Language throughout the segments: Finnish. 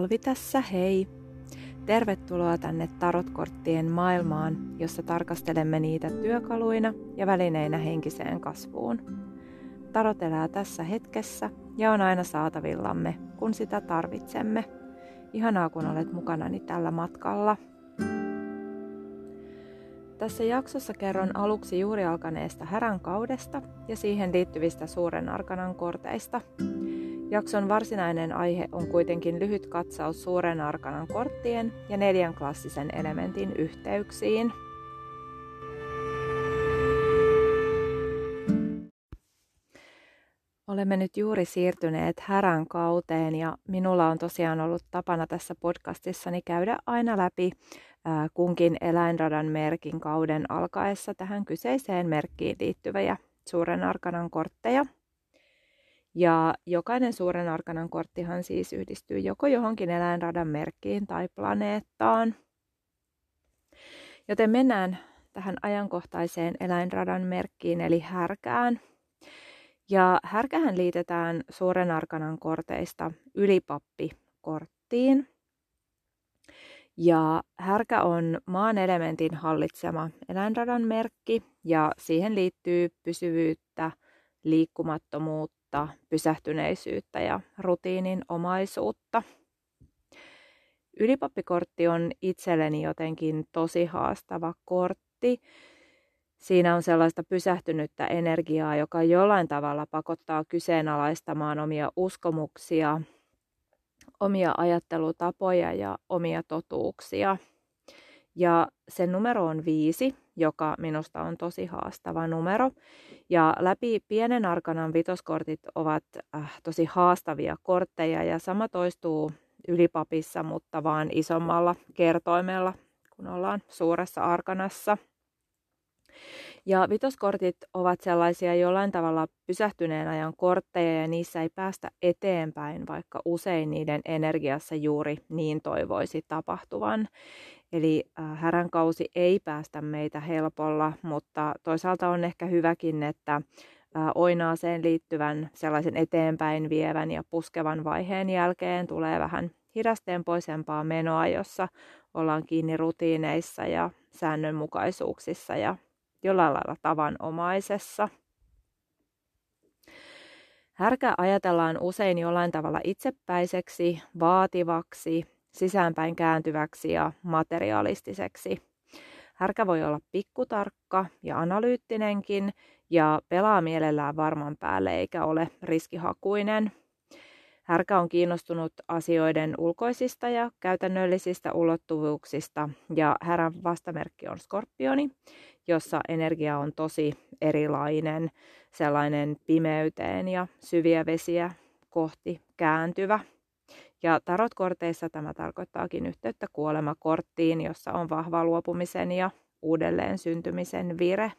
Alvi tässä, hei! Tervetuloa tänne tarotkorttien maailmaan, jossa tarkastelemme niitä työkaluina ja välineinä henkiseen kasvuun. Tarot elää tässä hetkessä ja on aina saatavillamme, kun sitä tarvitsemme. Ihanaa, kun olet mukanani tällä matkalla. Tässä jaksossa kerron aluksi juuri alkaneesta härän kaudesta ja siihen liittyvistä suuren arkanan korteista – Jakson varsinainen aihe on kuitenkin lyhyt katsaus suuren arkanan korttien ja neljän klassisen elementin yhteyksiin. Olemme nyt juuri siirtyneet härän kauteen ja minulla on tosiaan ollut tapana tässä podcastissani käydä aina läpi kunkin eläinradan merkin kauden alkaessa tähän kyseiseen merkkiin liittyviä suuren arkanan kortteja – ja jokainen suuren arkanan korttihan siis yhdistyy joko johonkin eläinradan merkkiin tai planeettaan. Joten mennään tähän ajankohtaiseen eläinradan merkkiin eli härkään. Ja härkähän liitetään suuren arkanan korteista ylipappikorttiin. Ja härkä on maan elementin hallitsema eläinradan merkki ja siihen liittyy pysyvyyttä, liikkumattomuutta, tarkoittaa pysähtyneisyyttä ja rutiinin omaisuutta. Ylipappikortti on itselleni jotenkin tosi haastava kortti. Siinä on sellaista pysähtynyttä energiaa, joka jollain tavalla pakottaa kyseenalaistamaan omia uskomuksia, omia ajattelutapoja ja omia totuuksia. Ja sen numero on viisi, joka minusta on tosi haastava numero. Ja läpi pienen arkanan vitoskortit ovat äh, tosi haastavia kortteja ja sama toistuu ylipapissa, mutta vaan isommalla kertoimella, kun ollaan suuressa arkanassa. Ja vitoskortit ovat sellaisia jollain tavalla pysähtyneen ajan kortteja ja niissä ei päästä eteenpäin, vaikka usein niiden energiassa juuri niin toivoisi tapahtuvan. Eli äh, härän kausi ei päästä meitä helpolla, mutta toisaalta on ehkä hyväkin, että äh, oinaaseen liittyvän sellaisen eteenpäin vievän ja puskevan vaiheen jälkeen tulee vähän hidastempoisempaa menoa, jossa ollaan kiinni rutiineissa ja säännönmukaisuuksissa ja jollain lailla tavanomaisessa. Härkä ajatellaan usein jollain tavalla itsepäiseksi, vaativaksi, sisäänpäin kääntyväksi ja materialistiseksi. Härkä voi olla pikkutarkka ja analyyttinenkin ja pelaa mielellään varman päälle eikä ole riskihakuinen. Härkä on kiinnostunut asioiden ulkoisista ja käytännöllisistä ulottuvuuksista ja härän vastamerkki on skorpioni, jossa energia on tosi erilainen, sellainen pimeyteen ja syviä vesiä kohti kääntyvä. Ja tarotkorteissa tämä tarkoittaakin yhteyttä kuolemakorttiin, jossa on vahva luopumisen ja uudelleen syntymisen vire.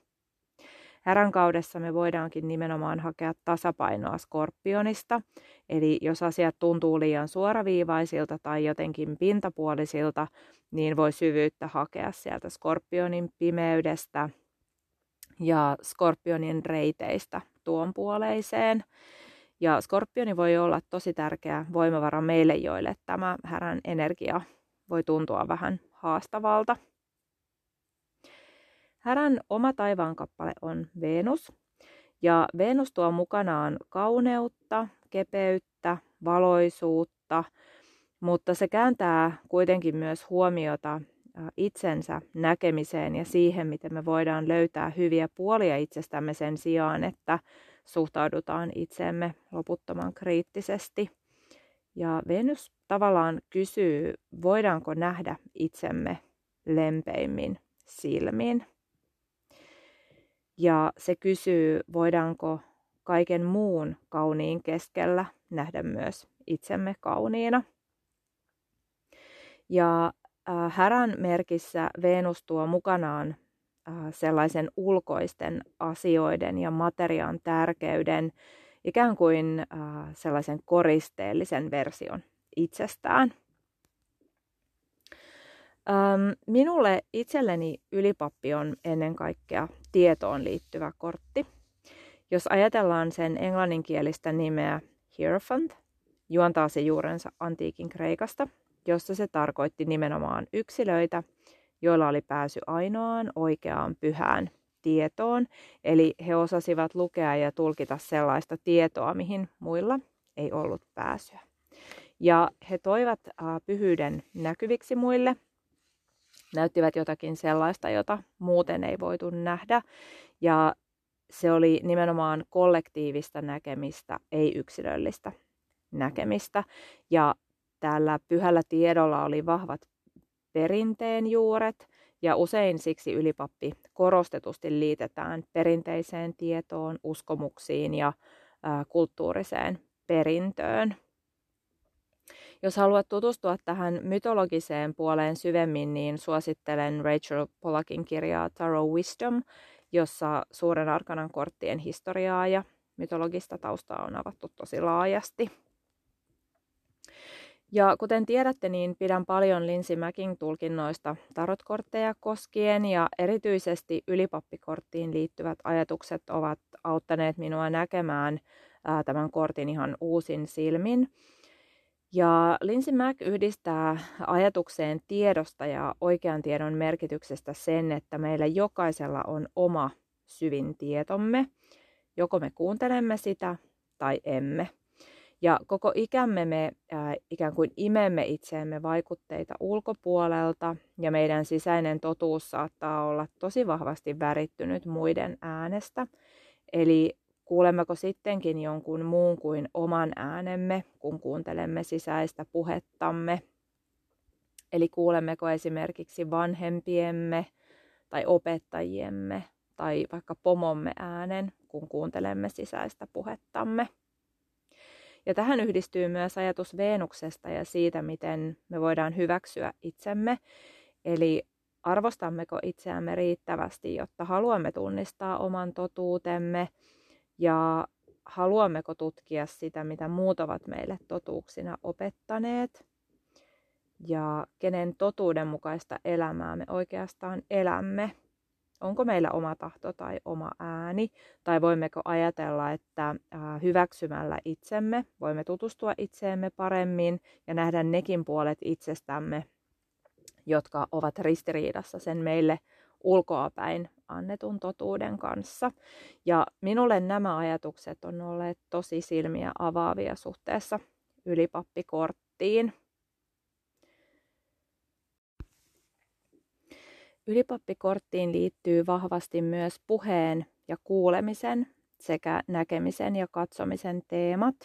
Härän kaudessa me voidaankin nimenomaan hakea tasapainoa skorpionista, eli jos asiat tuntuu liian suoraviivaisilta tai jotenkin pintapuolisilta, niin voi syvyyttä hakea sieltä skorpionin pimeydestä ja skorpionin reiteistä tuon puoleiseen. Ja skorpioni voi olla tosi tärkeä voimavara meille, joille tämä härän energia voi tuntua vähän haastavalta. Härän oma taivaan kappale on Venus. Ja Venus tuo mukanaan kauneutta, kepeyttä, valoisuutta, mutta se kääntää kuitenkin myös huomiota itsensä näkemiseen ja siihen, miten me voidaan löytää hyviä puolia itsestämme sen sijaan, että suhtaudutaan itseemme loputtoman kriittisesti. Ja Venus tavallaan kysyy, voidaanko nähdä itsemme lempeimmin silmin. Ja se kysyy, voidaanko kaiken muun kauniin keskellä nähdä myös itsemme kauniina. Ja äh, härän merkissä Venus tuo mukanaan sellaisen ulkoisten asioiden ja materiaan tärkeyden, ikään kuin äh, sellaisen koristeellisen version itsestään. minulle itselleni ylipappi on ennen kaikkea tietoon liittyvä kortti. Jos ajatellaan sen englanninkielistä nimeä Hierophant, juontaa se juurensa antiikin Kreikasta, jossa se tarkoitti nimenomaan yksilöitä, joilla oli pääsy ainoaan oikeaan pyhään tietoon, eli he osasivat lukea ja tulkita sellaista tietoa, mihin muilla ei ollut pääsyä. Ja he toivat pyhyyden näkyviksi muille, näyttivät jotakin sellaista, jota muuten ei voitu nähdä. Ja se oli nimenomaan kollektiivista näkemistä, ei yksilöllistä näkemistä. Ja tällä pyhällä tiedolla oli vahvat perinteen juuret, ja usein siksi ylipappi korostetusti liitetään perinteiseen tietoon, uskomuksiin ja ä, kulttuuriseen perintöön. Jos haluat tutustua tähän mytologiseen puoleen syvemmin, niin suosittelen Rachel Pollackin kirjaa Tarot Wisdom, jossa suuren arkanan korttien historiaa ja mytologista taustaa on avattu tosi laajasti. Ja kuten tiedätte, niin pidän paljon Lindsay Mäkin tulkinnoista tarotkortteja koskien ja erityisesti ylipappikorttiin liittyvät ajatukset ovat auttaneet minua näkemään ää, tämän kortin ihan uusin silmin. Ja Lindsay Mack yhdistää ajatukseen tiedosta ja oikean tiedon merkityksestä sen, että meillä jokaisella on oma syvin tietomme. Joko me kuuntelemme sitä tai emme. Ja koko ikämme me ää, ikään kuin imemme itseemme vaikutteita ulkopuolelta ja meidän sisäinen totuus saattaa olla tosi vahvasti värittynyt muiden äänestä. Eli kuulemmeko sittenkin jonkun muun kuin oman äänemme, kun kuuntelemme sisäistä puhettamme. Eli kuulemmeko esimerkiksi vanhempiemme tai opettajiemme tai vaikka pomomme äänen, kun kuuntelemme sisäistä puhettamme. Ja tähän yhdistyy myös ajatus Veenuksesta ja siitä, miten me voidaan hyväksyä itsemme. Eli arvostammeko itseämme riittävästi, jotta haluamme tunnistaa oman totuutemme? Ja haluammeko tutkia sitä, mitä muut ovat meille totuuksina opettaneet? Ja kenen totuudenmukaista elämää me oikeastaan elämme onko meillä oma tahto tai oma ääni, tai voimmeko ajatella, että hyväksymällä itsemme voimme tutustua itseemme paremmin ja nähdä nekin puolet itsestämme, jotka ovat ristiriidassa sen meille ulkoapäin annetun totuuden kanssa. Ja minulle nämä ajatukset on olleet tosi silmiä avaavia suhteessa ylipappikorttiin. Ylipappikorttiin liittyy vahvasti myös puheen ja kuulemisen sekä näkemisen ja katsomisen teemat.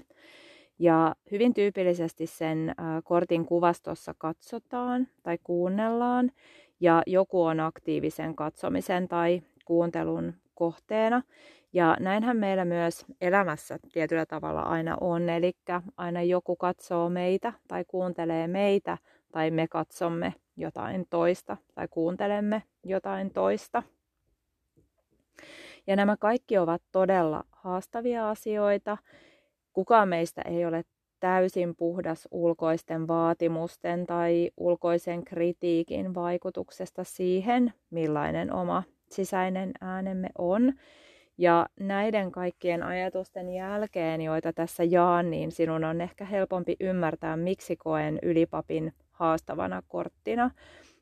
Ja hyvin tyypillisesti sen kortin kuvastossa katsotaan tai kuunnellaan ja joku on aktiivisen katsomisen tai kuuntelun kohteena. Ja näinhän meillä myös elämässä tietyllä tavalla aina on, eli aina joku katsoo meitä tai kuuntelee meitä tai me katsomme jotain toista tai kuuntelemme jotain toista. Ja nämä kaikki ovat todella haastavia asioita. Kukaan meistä ei ole täysin puhdas ulkoisten vaatimusten tai ulkoisen kritiikin vaikutuksesta siihen, millainen oma sisäinen äänemme on. Ja näiden kaikkien ajatusten jälkeen, joita tässä jaan, niin sinun on ehkä helpompi ymmärtää, miksi koen ylipapin haastavana korttina.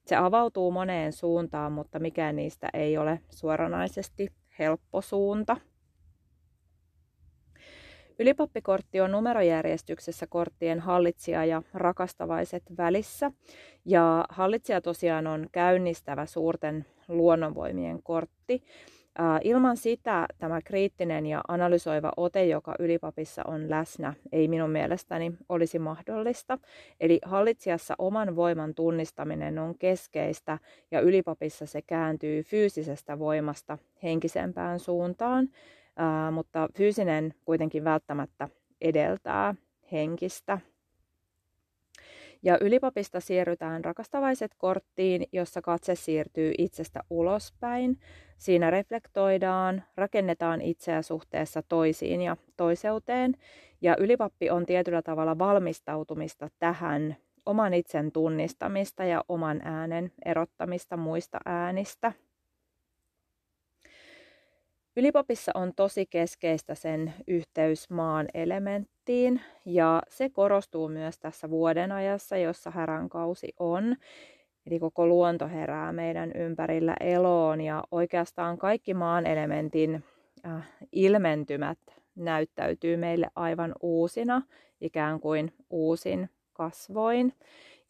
Se avautuu moneen suuntaan, mutta mikään niistä ei ole suoranaisesti helppo suunta. Ylipappikortti on numerojärjestyksessä korttien hallitsija ja rakastavaiset välissä. Ja hallitsija tosiaan on käynnistävä suurten luonnonvoimien kortti. Ilman sitä tämä kriittinen ja analysoiva ote, joka ylipapissa on läsnä, ei minun mielestäni olisi mahdollista. Eli hallitsijassa oman voiman tunnistaminen on keskeistä ja ylipapissa se kääntyy fyysisestä voimasta henkisempään suuntaan, mutta fyysinen kuitenkin välttämättä edeltää henkistä. Ja ylipapista siirrytään rakastavaiset korttiin, jossa katse siirtyy itsestä ulospäin. Siinä reflektoidaan, rakennetaan itseä suhteessa toisiin ja toiseuteen. Ja ylipappi on tietyllä tavalla valmistautumista tähän oman itsen tunnistamista ja oman äänen erottamista muista äänistä. Ylipopissa on tosi keskeistä sen yhteys maan elementtiin ja se korostuu myös tässä vuoden ajassa, jossa häränkausi on. Eli koko luonto herää meidän ympärillä eloon ja oikeastaan kaikki maan elementin äh, ilmentymät näyttäytyy meille aivan uusina, ikään kuin uusin kasvoin.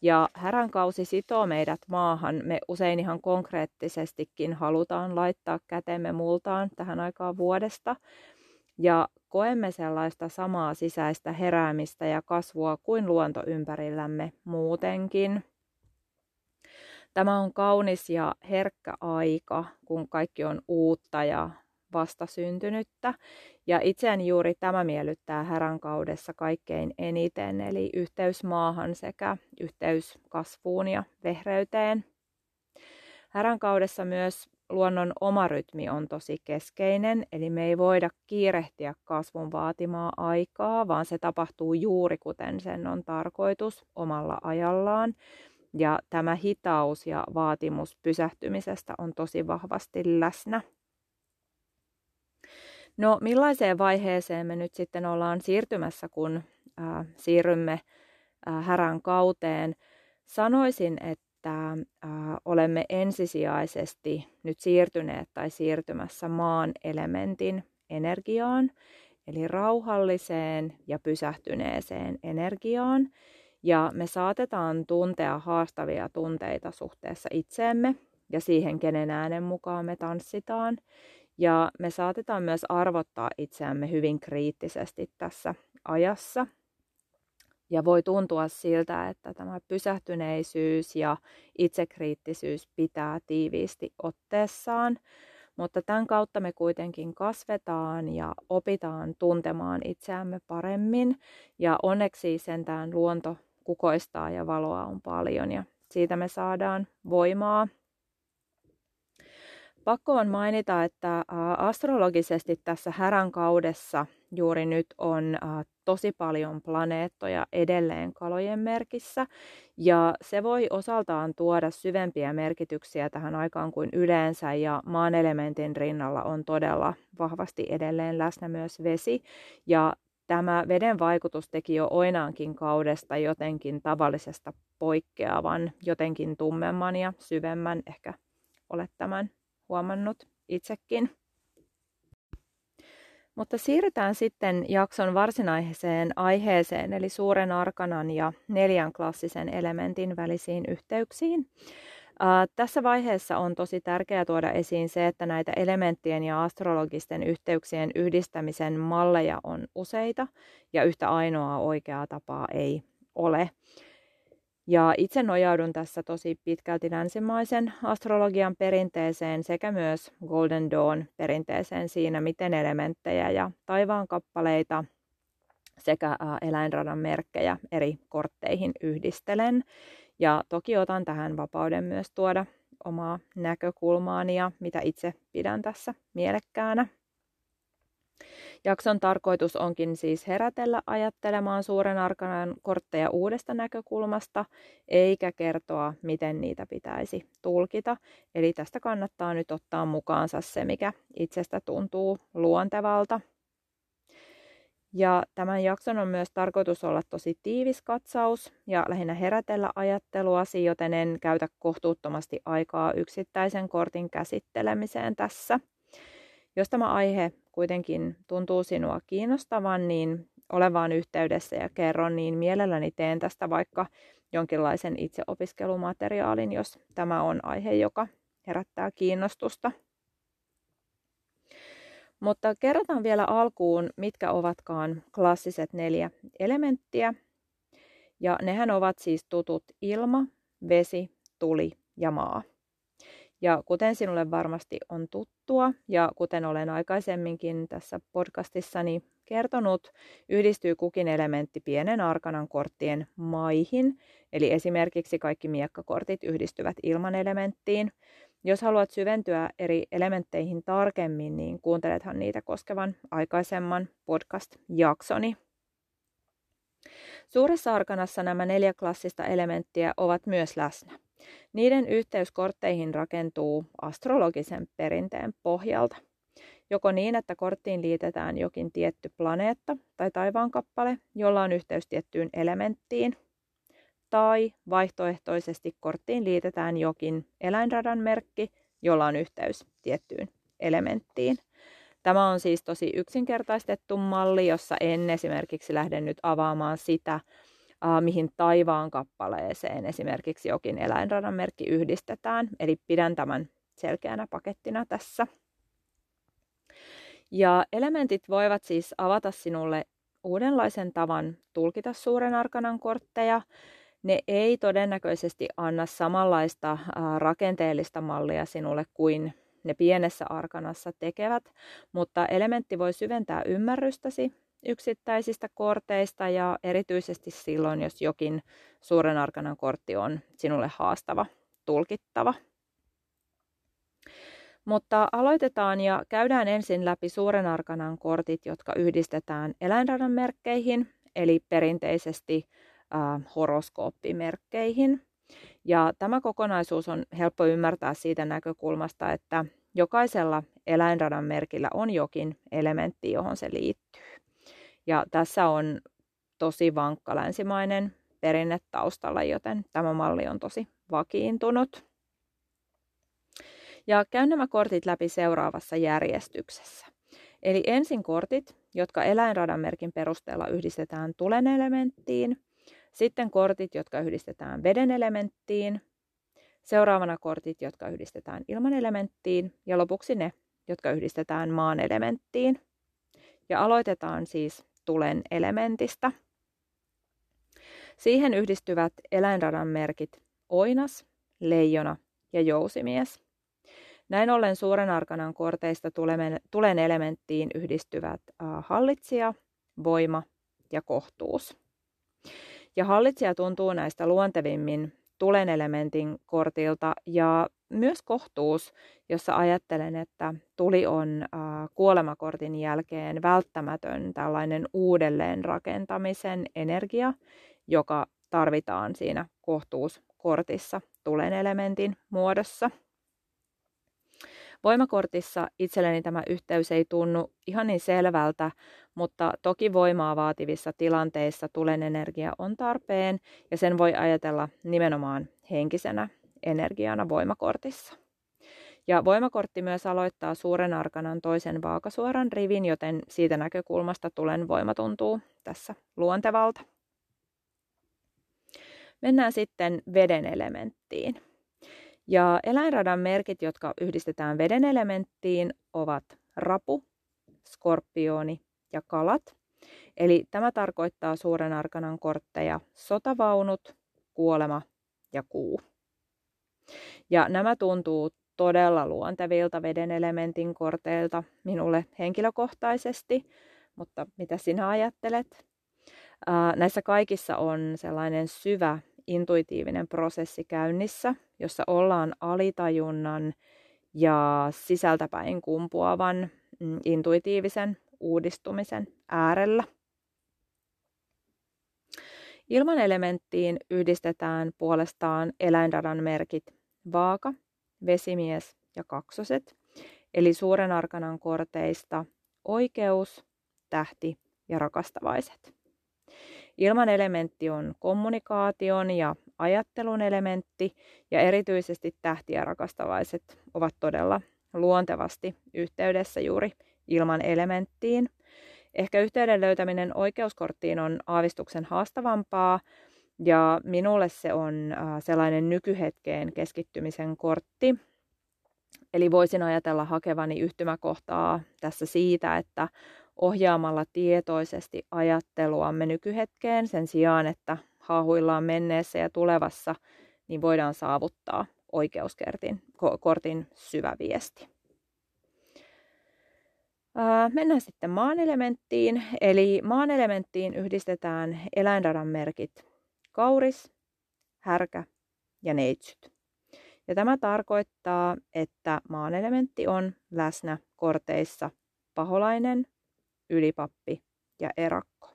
Ja häränkausi sitoo meidät maahan. Me usein ihan konkreettisestikin halutaan laittaa kätemme multaan tähän aikaan vuodesta. Ja koemme sellaista samaa sisäistä heräämistä ja kasvua kuin luonto ympärillämme muutenkin. Tämä on kaunis ja herkkä aika, kun kaikki on uutta ja vastasyntynyttä. Ja itseäni juuri tämä miellyttää häränkaudessa kaikkein eniten, eli yhteys maahan sekä yhteys kasvuun ja vehreyteen. Häränkaudessa myös luonnon oma rytmi on tosi keskeinen, eli me ei voida kiirehtiä kasvun vaatimaa aikaa, vaan se tapahtuu juuri kuten sen on tarkoitus omalla ajallaan. Ja tämä hitaus ja vaatimus pysähtymisestä on tosi vahvasti läsnä. No millaiseen vaiheeseen me nyt sitten ollaan siirtymässä, kun äh, siirrymme äh, härän kauteen? Sanoisin, että äh, olemme ensisijaisesti nyt siirtyneet tai siirtymässä maan elementin energiaan, eli rauhalliseen ja pysähtyneeseen energiaan. Ja me saatetaan tuntea haastavia tunteita suhteessa itseemme ja siihen, kenen äänen mukaan me tanssitaan. Ja me saatetaan myös arvottaa itseämme hyvin kriittisesti tässä ajassa. Ja voi tuntua siltä, että tämä pysähtyneisyys ja itsekriittisyys pitää tiiviisti otteessaan, mutta tämän kautta me kuitenkin kasvetaan ja opitaan tuntemaan itseämme paremmin. Ja onneksi sentään luonto kukoistaa ja valoa on paljon ja siitä me saadaan voimaa Pakko on mainita, että astrologisesti tässä härän kaudessa juuri nyt on tosi paljon planeettoja edelleen kalojen merkissä, ja se voi osaltaan tuoda syvempiä merkityksiä tähän aikaan kuin yleensä, ja maan elementin rinnalla on todella vahvasti edelleen läsnä myös vesi, ja tämä veden vaikutus teki jo oinaankin kaudesta jotenkin tavallisesta poikkeavan, jotenkin tummemman ja syvemmän, ehkä olet tämän huomannut itsekin. Mutta siirrytään sitten jakson varsinaiseen aiheeseen, eli suuren arkanan ja neljän klassisen elementin välisiin yhteyksiin. Äh, tässä vaiheessa on tosi tärkeää tuoda esiin se, että näitä elementtien ja astrologisten yhteyksien yhdistämisen malleja on useita ja yhtä ainoaa oikeaa tapaa ei ole. Ja itse nojaudun tässä tosi pitkälti länsimaisen astrologian perinteeseen sekä myös Golden Dawn perinteeseen siinä, miten elementtejä ja taivaan kappaleita sekä eläinradan merkkejä eri kortteihin yhdistelen. Ja toki otan tähän vapauden myös tuoda omaa näkökulmaani ja mitä itse pidän tässä mielekkäänä. Jakson tarkoitus onkin siis herätellä ajattelemaan suuren arkanan kortteja uudesta näkökulmasta, eikä kertoa, miten niitä pitäisi tulkita. Eli tästä kannattaa nyt ottaa mukaansa se, mikä itsestä tuntuu luontevalta. Ja tämän jakson on myös tarkoitus olla tosi tiivis katsaus ja lähinnä herätellä ajatteluasi, joten en käytä kohtuuttomasti aikaa yksittäisen kortin käsittelemiseen tässä. Jos tämä aihe kuitenkin tuntuu sinua kiinnostavan, niin ole vaan yhteydessä ja kerron, niin mielelläni teen tästä vaikka jonkinlaisen itseopiskelumateriaalin, jos tämä on aihe, joka herättää kiinnostusta. Mutta kerrotaan vielä alkuun, mitkä ovatkaan klassiset neljä elementtiä. Ja nehän ovat siis tutut ilma, vesi, tuli ja maa. Ja kuten sinulle varmasti on tuttua ja kuten olen aikaisemminkin tässä podcastissani kertonut, yhdistyy kukin elementti pienen arkanan korttien maihin, eli esimerkiksi kaikki miekkakortit yhdistyvät ilman elementtiin. Jos haluat syventyä eri elementteihin tarkemmin, niin kuuntelethan niitä koskevan aikaisemman podcast-jaksoni. Suuressa arkanassa nämä neljä klassista elementtiä ovat myös läsnä. Niiden yhteys kortteihin rakentuu astrologisen perinteen pohjalta. Joko niin, että korttiin liitetään jokin tietty planeetta tai taivaankappale, jolla on yhteys tiettyyn elementtiin, tai vaihtoehtoisesti korttiin liitetään jokin eläinradan merkki, jolla on yhteys tiettyyn elementtiin. Tämä on siis tosi yksinkertaistettu malli, jossa en esimerkiksi lähde nyt avaamaan sitä, mihin taivaan kappaleeseen esimerkiksi jokin eläinradan merkki yhdistetään. Eli pidän tämän selkeänä pakettina tässä. Ja elementit voivat siis avata sinulle uudenlaisen tavan tulkita suuren arkanan kortteja. Ne ei todennäköisesti anna samanlaista rakenteellista mallia sinulle kuin ne pienessä arkanassa tekevät, mutta elementti voi syventää ymmärrystäsi yksittäisistä korteista ja erityisesti silloin, jos jokin suuren arkanan kortti on sinulle haastava, tulkittava. Mutta aloitetaan ja käydään ensin läpi suuren arkanan kortit, jotka yhdistetään eläinradan merkkeihin, eli perinteisesti äh, horoskooppimerkkeihin. Ja tämä kokonaisuus on helppo ymmärtää siitä näkökulmasta, että jokaisella eläinradan merkillä on jokin elementti, johon se liittyy. Ja tässä on tosi vankka länsimainen perinne taustalla, joten tämä malli on tosi vakiintunut. Ja käyn nämä kortit läpi seuraavassa järjestyksessä. Eli ensin kortit, jotka eläinradan merkin perusteella yhdistetään tulen elementtiin, sitten kortit, jotka yhdistetään veden elementtiin, seuraavana kortit, jotka yhdistetään ilman elementtiin ja lopuksi ne, jotka yhdistetään maan elementtiin. Ja aloitetaan siis tulen elementistä. Siihen yhdistyvät eläinradan merkit oinas, leijona ja jousimies. Näin ollen suuren arkanan korteista tulen elementtiin yhdistyvät hallitsija, voima ja kohtuus. Ja hallitsija tuntuu näistä luontevimmin tulen elementin kortilta ja myös kohtuus, jossa ajattelen, että tuli on kuolemakortin jälkeen välttämätön tällainen uudelleen rakentamisen energia, joka tarvitaan siinä kohtuuskortissa tulen elementin muodossa. Voimakortissa itselleni tämä yhteys ei tunnu ihan niin selvältä, mutta toki voimaa vaativissa tilanteissa tulen energia on tarpeen ja sen voi ajatella nimenomaan henkisenä energiana voimakortissa. Ja voimakortti myös aloittaa suuren arkanan toisen vaakasuoran rivin, joten siitä näkökulmasta tulen voima tuntuu tässä luontevalta. Mennään sitten veden elementtiin. Ja eläinradan merkit, jotka yhdistetään veden elementtiin, ovat rapu, skorpioni ja kalat. Eli tämä tarkoittaa suuren arkanan kortteja sotavaunut, kuolema ja kuu. Ja nämä tuntuu todella luontevilta veden elementin korteilta minulle henkilökohtaisesti, mutta mitä sinä ajattelet? Näissä kaikissa on sellainen syvä intuitiivinen prosessi käynnissä, jossa ollaan alitajunnan ja sisältäpäin kumpuavan mm, intuitiivisen uudistumisen äärellä. Ilman elementtiin yhdistetään puolestaan eläinradan merkit vaaka, vesimies ja kaksoset, eli suuren arkanan korteista oikeus, tähti ja rakastavaiset. Ilman elementti on kommunikaation ja ajattelun elementti ja erityisesti tähti ja rakastavaiset ovat todella luontevasti yhteydessä juuri ilman elementtiin. Ehkä yhteyden löytäminen oikeuskorttiin on aavistuksen haastavampaa ja minulle se on äh, sellainen nykyhetkeen keskittymisen kortti. Eli voisin ajatella hakevani yhtymäkohtaa tässä siitä, että ohjaamalla tietoisesti ajatteluamme nykyhetkeen sen sijaan, että haahuillaan menneessä ja tulevassa, niin voidaan saavuttaa oikeuskortin kortin syvä viesti. Mennään sitten maan elementtiin. Eli maan elementtiin yhdistetään eläinradan merkit kauris, härkä ja neitsyt. Ja tämä tarkoittaa, että maan elementti on läsnä korteissa paholainen, ylipappi ja erakko.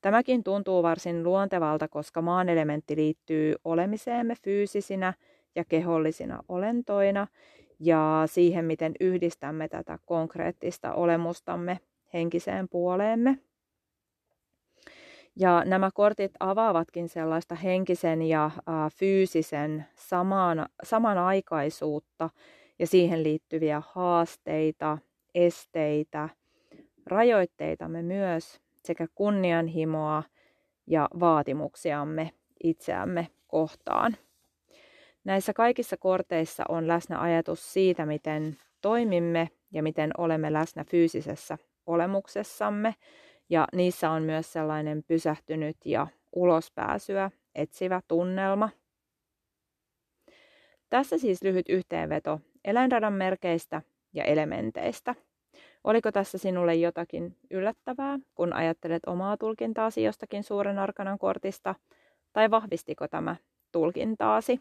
Tämäkin tuntuu varsin luontevalta, koska maan elementti liittyy olemiseemme fyysisinä ja kehollisina olentoina, ja siihen, miten yhdistämme tätä konkreettista olemustamme henkiseen puoleemme. Ja nämä kortit avaavatkin sellaista henkisen ja fyysisen samaan, samanaikaisuutta ja siihen liittyviä haasteita, esteitä, rajoitteitamme myös sekä kunnianhimoa ja vaatimuksiamme itseämme kohtaan. Näissä kaikissa korteissa on läsnä ajatus siitä, miten toimimme ja miten olemme läsnä fyysisessä olemuksessamme. Ja niissä on myös sellainen pysähtynyt ja ulospääsyä etsivä tunnelma. Tässä siis lyhyt yhteenveto eläinradan merkeistä ja elementeistä. Oliko tässä sinulle jotakin yllättävää, kun ajattelet omaa tulkintaasi jostakin suuren arkanan kortista, tai vahvistiko tämä tulkintaasi?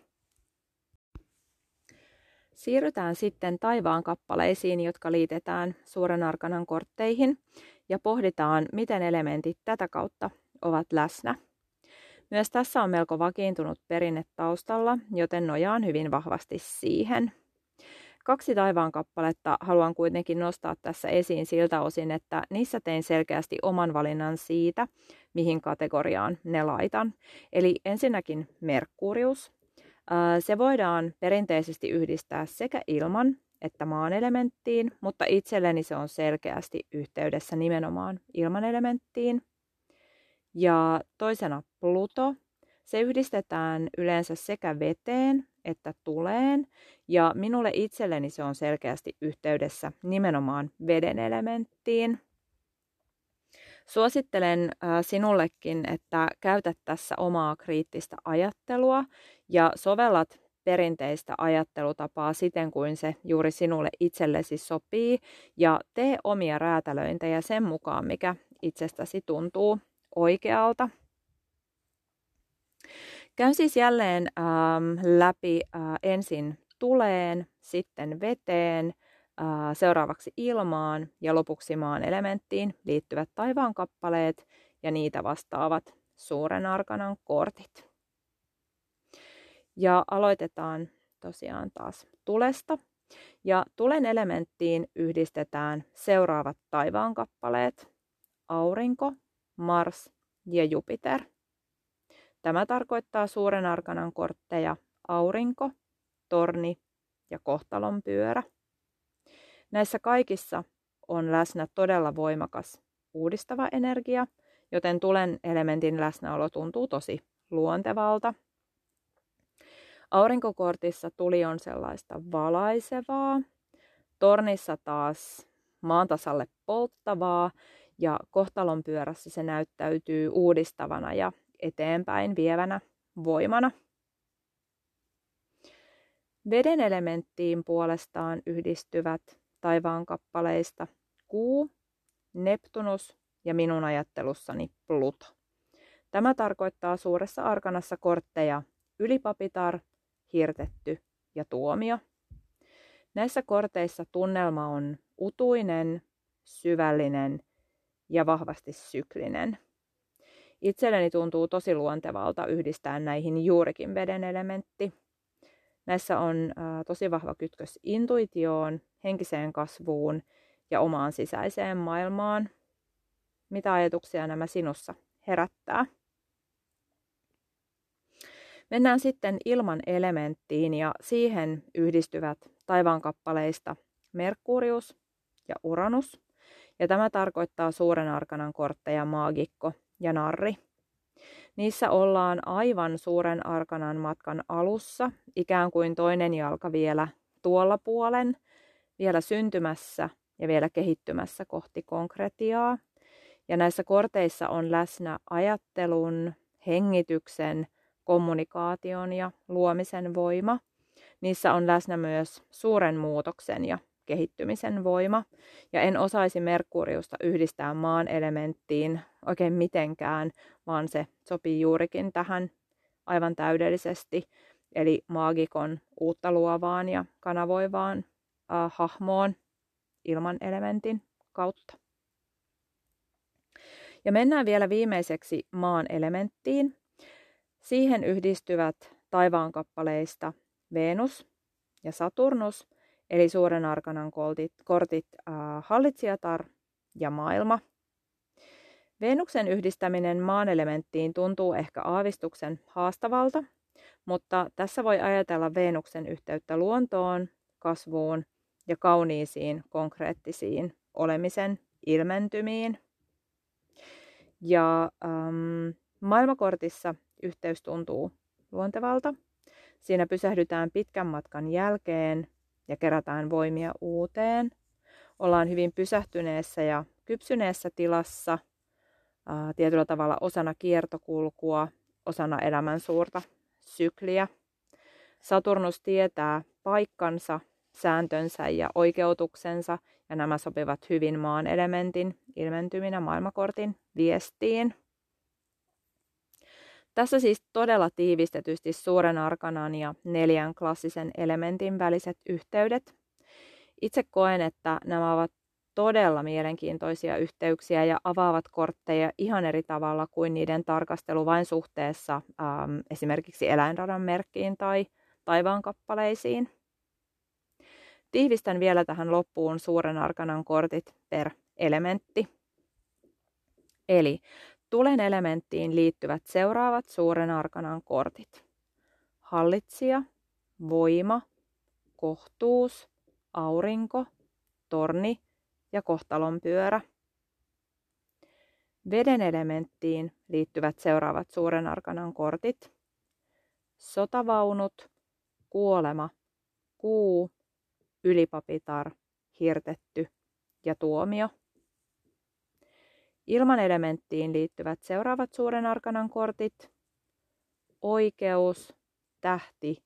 Siirrytään sitten taivaan kappaleisiin, jotka liitetään suuren arkanan kortteihin, ja pohditaan, miten elementit tätä kautta ovat läsnä. Myös tässä on melko vakiintunut perinne taustalla, joten nojaan hyvin vahvasti siihen. Kaksi taivaan kappaletta haluan kuitenkin nostaa tässä esiin siltä osin, että niissä tein selkeästi oman valinnan siitä, mihin kategoriaan ne laitan. Eli ensinnäkin Merkurius. Se voidaan perinteisesti yhdistää sekä ilman että maan elementtiin, mutta itselleni se on selkeästi yhteydessä nimenomaan ilman elementtiin. Ja toisena Pluto. Se yhdistetään yleensä sekä veteen että tuleen, ja minulle itselleni se on selkeästi yhteydessä nimenomaan veden elementtiin. Suosittelen sinullekin, että käytät tässä omaa kriittistä ajattelua ja sovellat perinteistä ajattelutapaa siten kuin se juuri sinulle itsellesi sopii ja tee omia räätälöintejä sen mukaan, mikä itsestäsi tuntuu oikealta. Käyn siis jälleen ähm, läpi äh, ensin tuleen, sitten veteen, äh, seuraavaksi ilmaan ja lopuksi maan elementtiin liittyvät taivaan kappaleet ja niitä vastaavat suuren arkanan kortit. Ja aloitetaan tosiaan taas tulesta. Ja tulen elementtiin yhdistetään seuraavat taivaan kappaleet. Aurinko, Mars ja Jupiter. Tämä tarkoittaa suuren arkanan kortteja aurinko, torni ja kohtalon pyörä. Näissä kaikissa on läsnä todella voimakas uudistava energia, joten tulen elementin läsnäolo tuntuu tosi luontevalta Aurinkokortissa tuli on sellaista valaisevaa, tornissa taas maantasalle polttavaa ja kohtalon pyörässä se näyttäytyy uudistavana ja eteenpäin vievänä voimana. Veden elementtiin puolestaan yhdistyvät taivaan kappaleista kuu, Neptunus ja minun ajattelussani Pluto. Tämä tarkoittaa suuressa arkanassa kortteja ylipapitar, hirtetty ja tuomio. Näissä korteissa tunnelma on utuinen, syvällinen ja vahvasti syklinen. Itselleni tuntuu tosi luontevalta yhdistää näihin juurikin veden elementti. Näissä on tosi vahva kytkös intuitioon, henkiseen kasvuun ja omaan sisäiseen maailmaan. Mitä ajatuksia nämä sinussa herättää? Mennään sitten ilman elementtiin ja siihen yhdistyvät taivaankappaleista Merkurius ja Uranus. Ja tämä tarkoittaa suuren arkanan kortteja maagikko ja narri. Niissä ollaan aivan suuren arkanan matkan alussa, ikään kuin toinen jalka vielä tuolla puolen, vielä syntymässä ja vielä kehittymässä kohti konkretiaa. Ja näissä korteissa on läsnä ajattelun, hengityksen, kommunikaation ja luomisen voima. Niissä on läsnä myös suuren muutoksen ja kehittymisen voima. Ja en osaisi Merkuriusta yhdistää maan elementtiin oikein mitenkään, vaan se sopii juurikin tähän aivan täydellisesti. Eli maagikon uutta luovaan ja kanavoivaan äh, hahmoon ilman elementin kautta. Ja mennään vielä viimeiseksi maan elementtiin, Siihen yhdistyvät taivaankappaleista Venus ja Saturnus, eli suuren arkanan kortit, kortit äh, hallitsijatar ja maailma. Venuksen yhdistäminen maan elementtiin tuntuu ehkä aavistuksen haastavalta, mutta tässä voi ajatella Venuksen yhteyttä luontoon, kasvuun ja kauniisiin konkreettisiin olemisen ilmentymiin. Ja ähm, maailmakortissa yhteys tuntuu luontevalta. Siinä pysähdytään pitkän matkan jälkeen ja kerätään voimia uuteen. Ollaan hyvin pysähtyneessä ja kypsyneessä tilassa, tietyllä tavalla osana kiertokulkua, osana elämän suurta sykliä. Saturnus tietää paikkansa, sääntönsä ja oikeutuksensa, ja nämä sopivat hyvin maan elementin ilmentyminä maailmakortin viestiin. Tässä siis todella tiivistetysti suuren arkanan ja neljän klassisen elementin väliset yhteydet. Itse koen, että nämä ovat todella mielenkiintoisia yhteyksiä ja avaavat kortteja ihan eri tavalla kuin niiden tarkastelu vain suhteessa ähm, esimerkiksi eläinradan merkkiin tai taivaan kappaleisiin. Tiivistän vielä tähän loppuun suuren arkanan kortit per elementti. Eli Tulen elementtiin liittyvät seuraavat suuren arkanan kortit. Hallitsija, voima, kohtuus, aurinko, torni ja kohtalonpyörä. Veden elementtiin liittyvät seuraavat suuren arkanan kortit. Sotavaunut, kuolema, kuu, ylipapitar, hirtetty ja tuomio. Ilman elementtiin liittyvät seuraavat suuren arkanan kortit. Oikeus, tähti,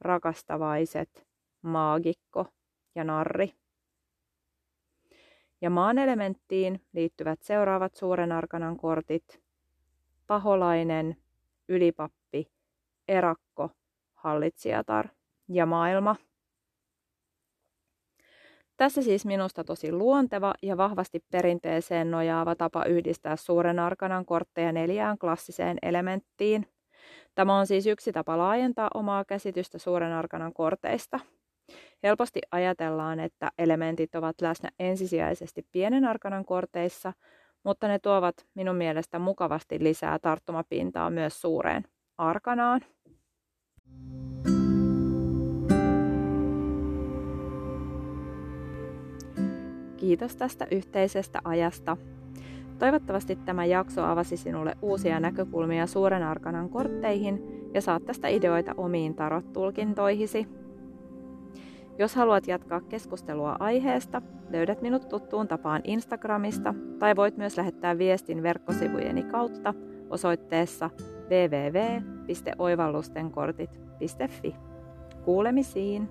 rakastavaiset, maagikko ja narri. Ja maan elementtiin liittyvät seuraavat suuren arkanan kortit. Paholainen, ylipappi, erakko, hallitsijatar ja maailma. Tässä siis minusta tosi luonteva ja vahvasti perinteeseen nojaava tapa yhdistää suuren arkanan kortteja neljään klassiseen elementtiin. Tämä on siis yksi tapa laajentaa omaa käsitystä suuren arkanan korteista. Helposti ajatellaan, että elementit ovat läsnä ensisijaisesti pienen arkanan korteissa, mutta ne tuovat minun mielestä mukavasti lisää tarttumapintaa myös suureen arkanaan. Kiitos tästä yhteisestä ajasta. Toivottavasti tämä jakso avasi sinulle uusia näkökulmia suuren arkanan kortteihin ja saat tästä ideoita omiin tarot-tulkintoihisi. Jos haluat jatkaa keskustelua aiheesta, löydät minut tuttuun tapaan Instagramista tai voit myös lähettää viestin verkkosivujeni kautta osoitteessa www.oivallustenkortit.fi. Kuulemisiin!